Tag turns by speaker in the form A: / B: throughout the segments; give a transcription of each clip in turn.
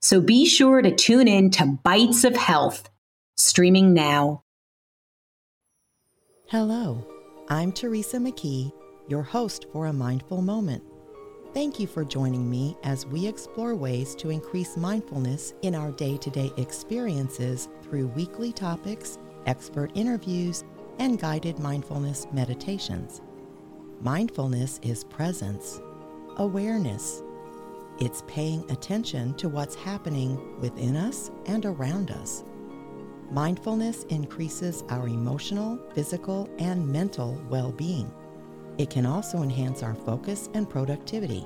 A: So be sure to tune in to Bites of Health, streaming now.
B: Hello, I'm Teresa McKee, your host for A Mindful Moment. Thank you for joining me as we explore ways to increase mindfulness in our day to day experiences through weekly topics, expert interviews, and guided mindfulness meditations. Mindfulness is presence, awareness, it's paying attention to what's happening within us and around us. Mindfulness increases our emotional, physical, and mental well being. It can also enhance our focus and productivity.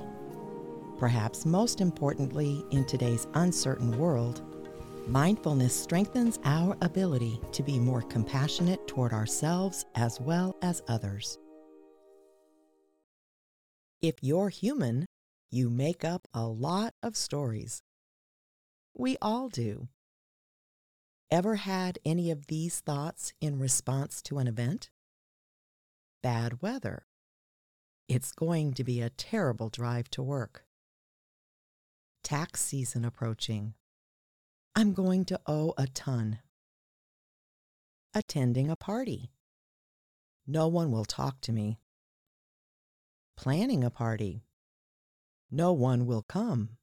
B: Perhaps most importantly, in today's uncertain world, mindfulness strengthens our ability to be more compassionate toward ourselves as well as others. If you're human, you make up a lot of stories. We all do. Ever had any of these thoughts in response to an event? Bad weather. It's going to be a terrible drive to work. Tax season approaching. I'm going to owe a ton. Attending a party. No one will talk to me. Planning a party no one will come.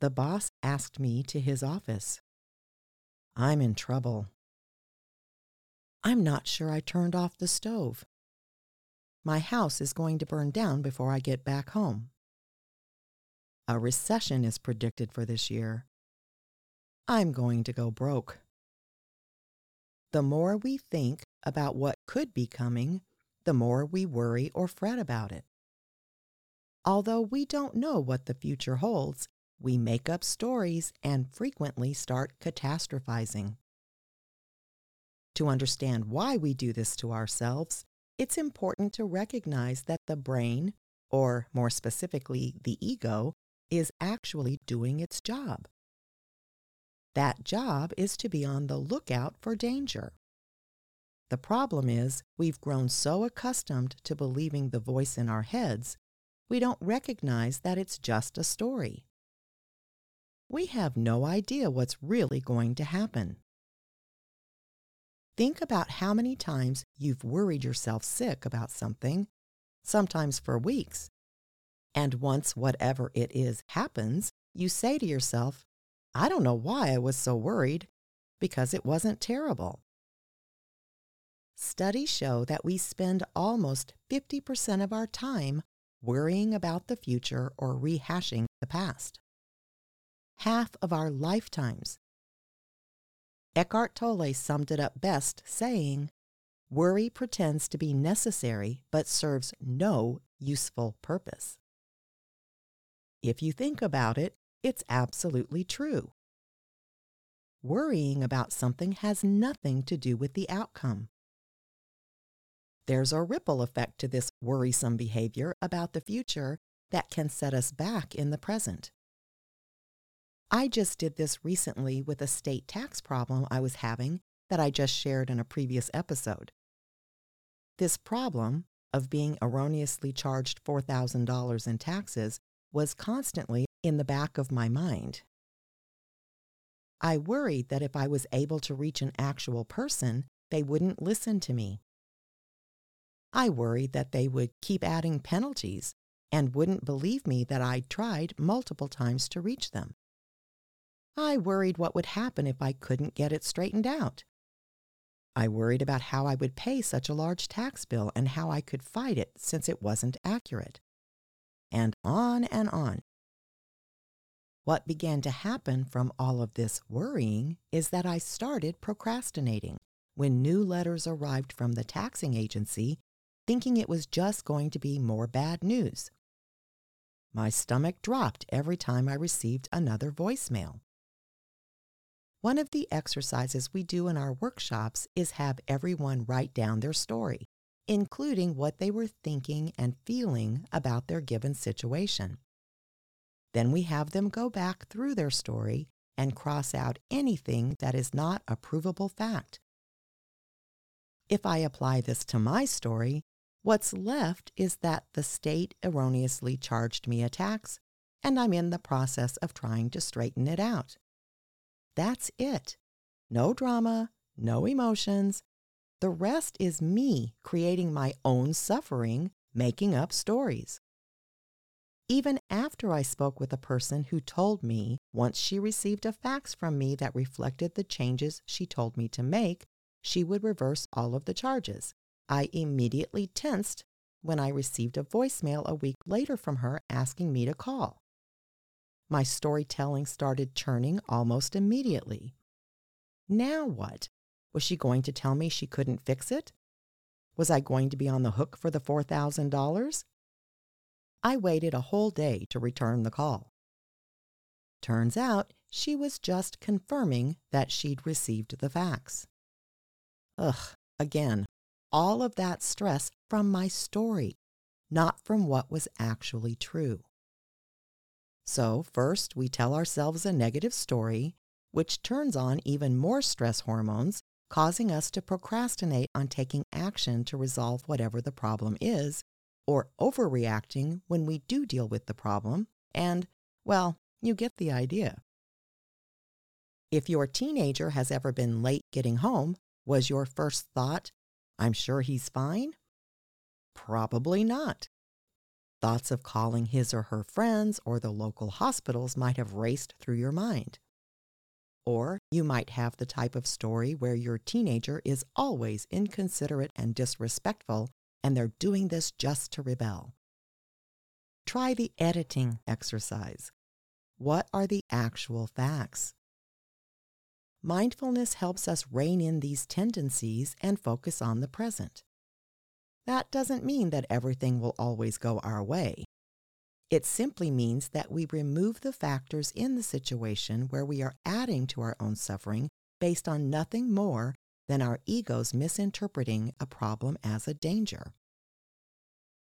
B: The boss asked me to his office. I'm in trouble. I'm not sure I turned off the stove. My house is going to burn down before I get back home. A recession is predicted for this year. I'm going to go broke. The more we think about what could be coming, the more we worry or fret about it. Although we don't know what the future holds, we make up stories and frequently start catastrophizing. To understand why we do this to ourselves, it's important to recognize that the brain, or more specifically, the ego, is actually doing its job. That job is to be on the lookout for danger. The problem is, we've grown so accustomed to believing the voice in our heads we don't recognize that it's just a story. We have no idea what's really going to happen. Think about how many times you've worried yourself sick about something, sometimes for weeks. And once whatever it is happens, you say to yourself, I don't know why I was so worried, because it wasn't terrible. Studies show that we spend almost 50% of our time worrying about the future or rehashing the past. Half of our lifetimes. Eckhart Tolle summed it up best, saying, Worry pretends to be necessary but serves no useful purpose. If you think about it, it's absolutely true. Worrying about something has nothing to do with the outcome. There's a ripple effect to this worrisome behavior about the future that can set us back in the present. I just did this recently with a state tax problem I was having that I just shared in a previous episode. This problem of being erroneously charged $4,000 in taxes was constantly in the back of my mind. I worried that if I was able to reach an actual person, they wouldn't listen to me. I worried that they would keep adding penalties and wouldn't believe me that I'd tried multiple times to reach them. I worried what would happen if I couldn't get it straightened out. I worried about how I would pay such a large tax bill and how I could fight it since it wasn't accurate. And on and on. What began to happen from all of this worrying is that I started procrastinating when new letters arrived from the taxing agency thinking it was just going to be more bad news. My stomach dropped every time I received another voicemail. One of the exercises we do in our workshops is have everyone write down their story, including what they were thinking and feeling about their given situation. Then we have them go back through their story and cross out anything that is not a provable fact. If I apply this to my story, what's left is that the state erroneously charged me a tax, and I'm in the process of trying to straighten it out. That's it. No drama, no emotions. The rest is me creating my own suffering, making up stories. Even after I spoke with a person who told me once she received a fax from me that reflected the changes she told me to make, she would reverse all of the charges. I immediately tensed when I received a voicemail a week later from her asking me to call. My storytelling started churning almost immediately. Now what? Was she going to tell me she couldn't fix it? Was I going to be on the hook for the $4,000? I waited a whole day to return the call. Turns out she was just confirming that she'd received the fax. Ugh, again, all of that stress from my story, not from what was actually true. So, first, we tell ourselves a negative story, which turns on even more stress hormones, causing us to procrastinate on taking action to resolve whatever the problem is, or overreacting when we do deal with the problem, and, well, you get the idea. If your teenager has ever been late getting home, was your first thought, I'm sure he's fine? Probably not. Thoughts of calling his or her friends or the local hospitals might have raced through your mind. Or you might have the type of story where your teenager is always inconsiderate and disrespectful, and they're doing this just to rebel. Try the editing exercise. What are the actual facts? Mindfulness helps us rein in these tendencies and focus on the present. That doesn't mean that everything will always go our way. It simply means that we remove the factors in the situation where we are adding to our own suffering based on nothing more than our egos misinterpreting a problem as a danger.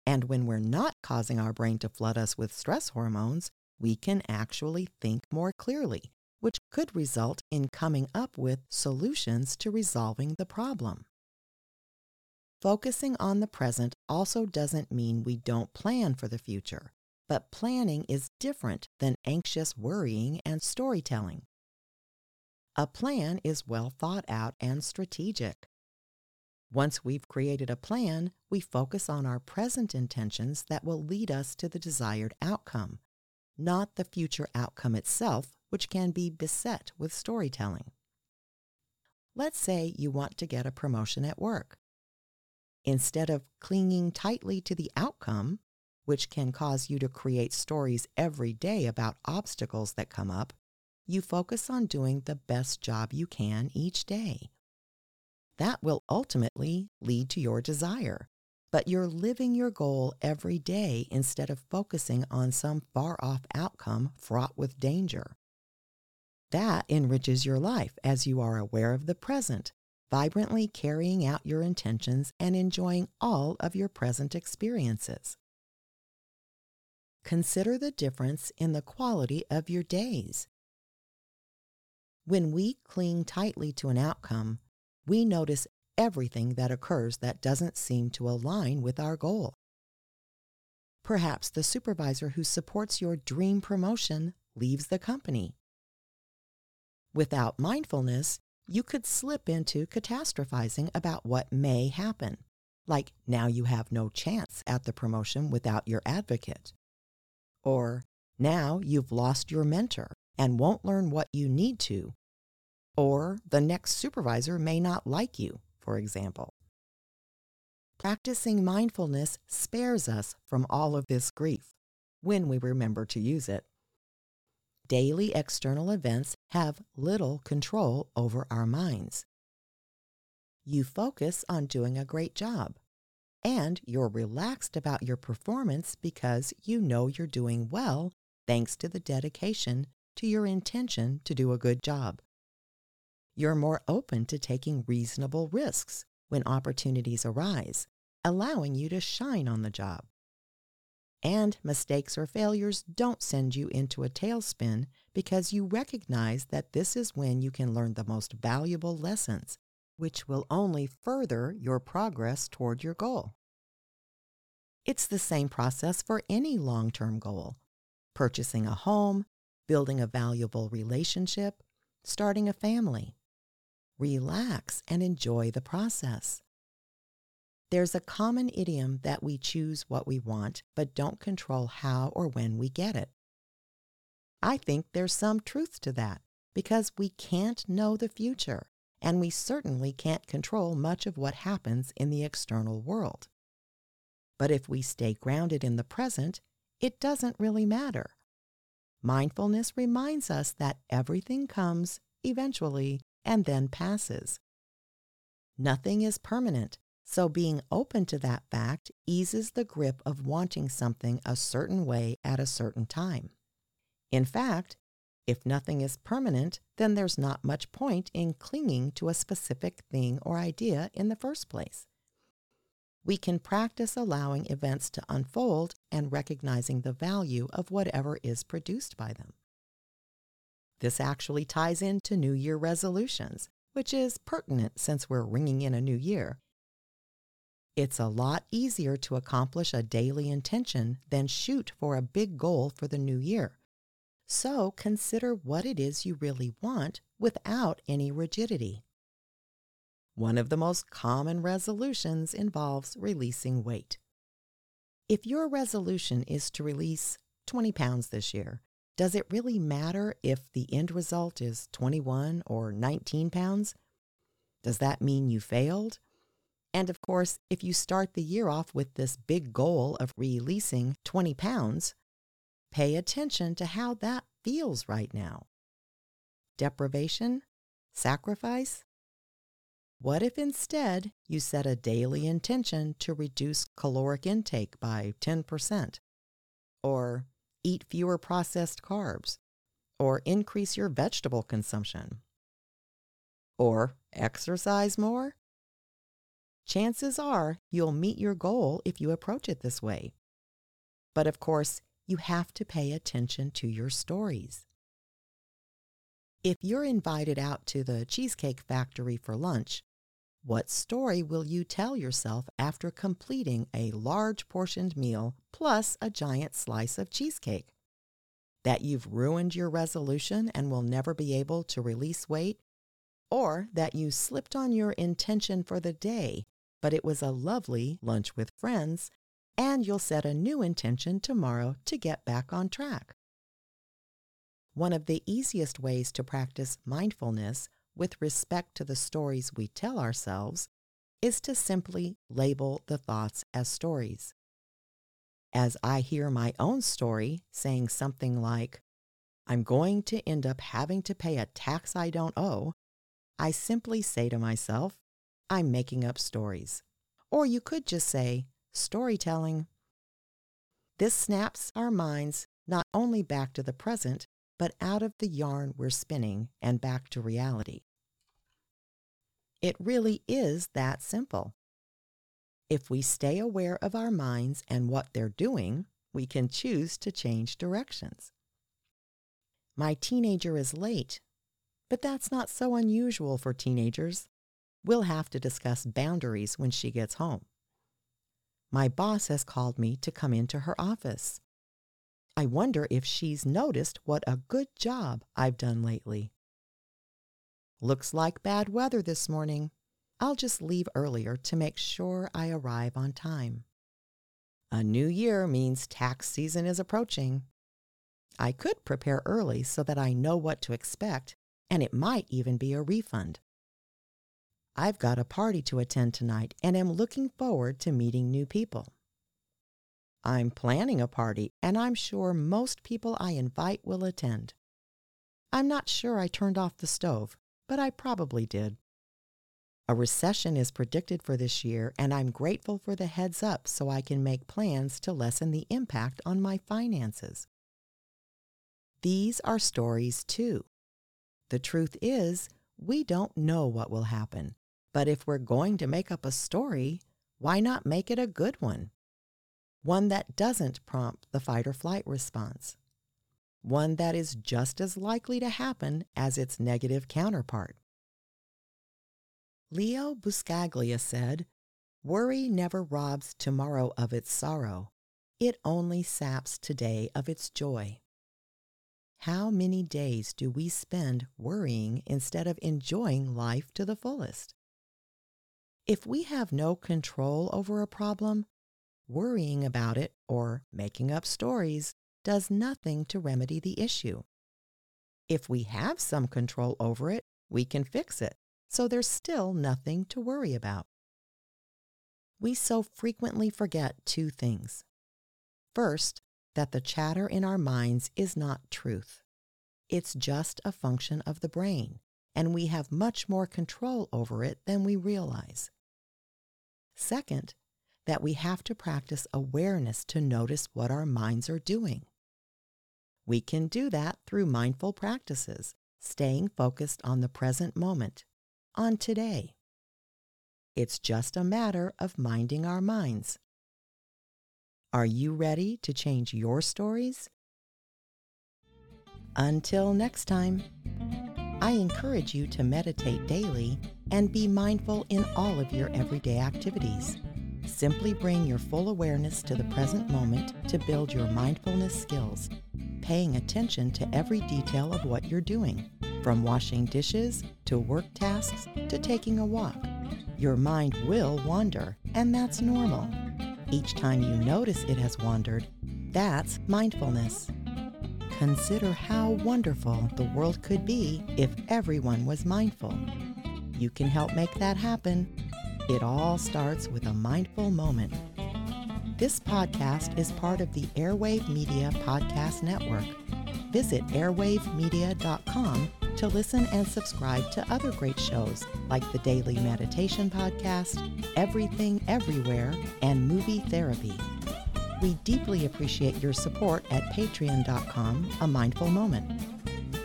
B: And when we're not causing our brain to flood us with stress hormones, we can actually think more clearly, which could result in coming up with solutions to resolving the problem. Focusing on the present also doesn't mean we don't plan for the future, but planning is different than anxious worrying and storytelling. A plan is well thought out and strategic. Once we've created a plan, we focus on our present intentions that will lead us to the desired outcome, not the future outcome itself, which can be beset with storytelling. Let's say you want to get a promotion at work. Instead of clinging tightly to the outcome, which can cause you to create stories every day about obstacles that come up, you focus on doing the best job you can each day. That will ultimately lead to your desire, but you're living your goal every day instead of focusing on some far off outcome fraught with danger. That enriches your life as you are aware of the present vibrantly carrying out your intentions and enjoying all of your present experiences. Consider the difference in the quality of your days. When we cling tightly to an outcome, we notice everything that occurs that doesn't seem to align with our goal. Perhaps the supervisor who supports your dream promotion leaves the company. Without mindfulness, you could slip into catastrophizing about what may happen, like now you have no chance at the promotion without your advocate. Or now you've lost your mentor and won't learn what you need to. Or the next supervisor may not like you, for example. Practicing mindfulness spares us from all of this grief when we remember to use it daily external events have little control over our minds. You focus on doing a great job, and you're relaxed about your performance because you know you're doing well thanks to the dedication to your intention to do a good job. you're more open to taking reasonable risks when opportunities arise, allowing you to shine on the job. And mistakes or failures don't send you into a tailspin because you recognize that this is when you can learn the most valuable lessons, which will only further your progress toward your goal. It's the same process for any long term goal purchasing a home, building a valuable relationship, starting a family. Relax and enjoy the process. There's a common idiom that we choose what we want, but don't control how or when we get it. I think there's some truth to that because we can't know the future, and we certainly can't control much of what happens in the external world. But if we stay grounded in the present, it doesn't really matter. Mindfulness reminds us that everything comes eventually and then passes. Nothing is permanent, so being open to that fact eases the grip of wanting something a certain way at a certain time. In fact, if nothing is permanent, then there's not much point in clinging to a specific thing or idea in the first place. We can practice allowing events to unfold and recognizing the value of whatever is produced by them. This actually ties into New Year resolutions, which is pertinent since we're ringing in a new year it's a lot easier to accomplish a daily intention than shoot for a big goal for the new year. So consider what it is you really want without any rigidity. One of the most common resolutions involves releasing weight. If your resolution is to release 20 pounds this year, does it really matter if the end result is 21 or 19 pounds? Does that mean you failed? And of course, if you start the year off with this big goal of releasing 20 pounds, pay attention to how that feels right now. Deprivation? Sacrifice? What if instead you set a daily intention to reduce caloric intake by 10%? Or eat fewer processed carbs? Or increase your vegetable consumption? Or exercise more? Chances are you'll meet your goal if you approach it this way. But of course, you have to pay attention to your stories. If you're invited out to the Cheesecake Factory for lunch, what story will you tell yourself after completing a large portioned meal plus a giant slice of cheesecake? That you've ruined your resolution and will never be able to release weight? Or that you slipped on your intention for the day but it was a lovely lunch with friends, and you'll set a new intention tomorrow to get back on track. One of the easiest ways to practice mindfulness with respect to the stories we tell ourselves is to simply label the thoughts as stories. As I hear my own story saying something like, I'm going to end up having to pay a tax I don't owe, I simply say to myself, I'm making up stories. Or you could just say, storytelling. This snaps our minds not only back to the present, but out of the yarn we're spinning and back to reality. It really is that simple. If we stay aware of our minds and what they're doing, we can choose to change directions. My teenager is late, but that's not so unusual for teenagers. We'll have to discuss boundaries when she gets home. My boss has called me to come into her office. I wonder if she's noticed what a good job I've done lately. Looks like bad weather this morning. I'll just leave earlier to make sure I arrive on time. A new year means tax season is approaching. I could prepare early so that I know what to expect, and it might even be a refund. I've got a party to attend tonight and am looking forward to meeting new people. I'm planning a party and I'm sure most people I invite will attend. I'm not sure I turned off the stove, but I probably did. A recession is predicted for this year, and I'm grateful for the heads up so I can make plans to lessen the impact on my finances. These are stories too. The truth is, we don't know what will happen. But if we're going to make up a story, why not make it a good one? One that doesn't prompt the fight or flight response. One that is just as likely to happen as its negative counterpart. Leo Buscaglia said, Worry never robs tomorrow of its sorrow. It only saps today of its joy. How many days do we spend worrying instead of enjoying life to the fullest? If we have no control over a problem, worrying about it or making up stories does nothing to remedy the issue. If we have some control over it, we can fix it, so there's still nothing to worry about. We so frequently forget two things. First, that the chatter in our minds is not truth. It's just a function of the brain, and we have much more control over it than we realize. Second, that we have to practice awareness to notice what our minds are doing. We can do that through mindful practices, staying focused on the present moment, on today. It's just a matter of minding our minds. Are you ready to change your stories? Until next time, I encourage you to meditate daily and be mindful in all of your everyday activities. Simply bring your full awareness to the present moment to build your mindfulness skills, paying attention to every detail of what you're doing, from washing dishes to work tasks to taking a walk. Your mind will wander, and that's normal. Each time you notice it has wandered, that's mindfulness. Consider how wonderful the world could be if everyone was mindful. You can help make that happen it all starts with a mindful moment. This podcast is part of the Airwave Media Podcast Network. Visit airwavemedia.com to listen and subscribe to other great shows like the Daily Meditation Podcast, Everything Everywhere, and Movie Therapy. We deeply appreciate your support at patreon.com, A Mindful Moment.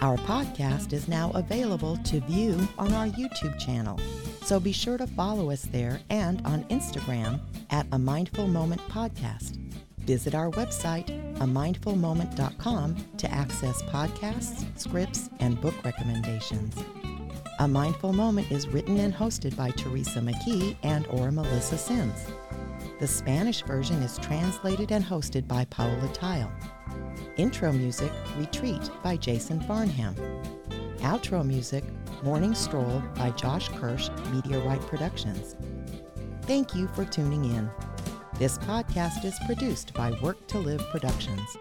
B: Our podcast is now available to view on our YouTube channel so be sure to follow us there and on Instagram at A Mindful Moment Podcast. Visit our website, amindfulmoment.com, to access podcasts, scripts, and book recommendations. A Mindful Moment is written and hosted by Teresa McKee and or Melissa Sims. The Spanish version is translated and hosted by Paola Theil. Intro music, Retreat by Jason Farnham. Outro music, Morning Stroll by Josh Kirsch, Media Right Productions. Thank you for tuning in. This podcast is produced by Work to Live Productions.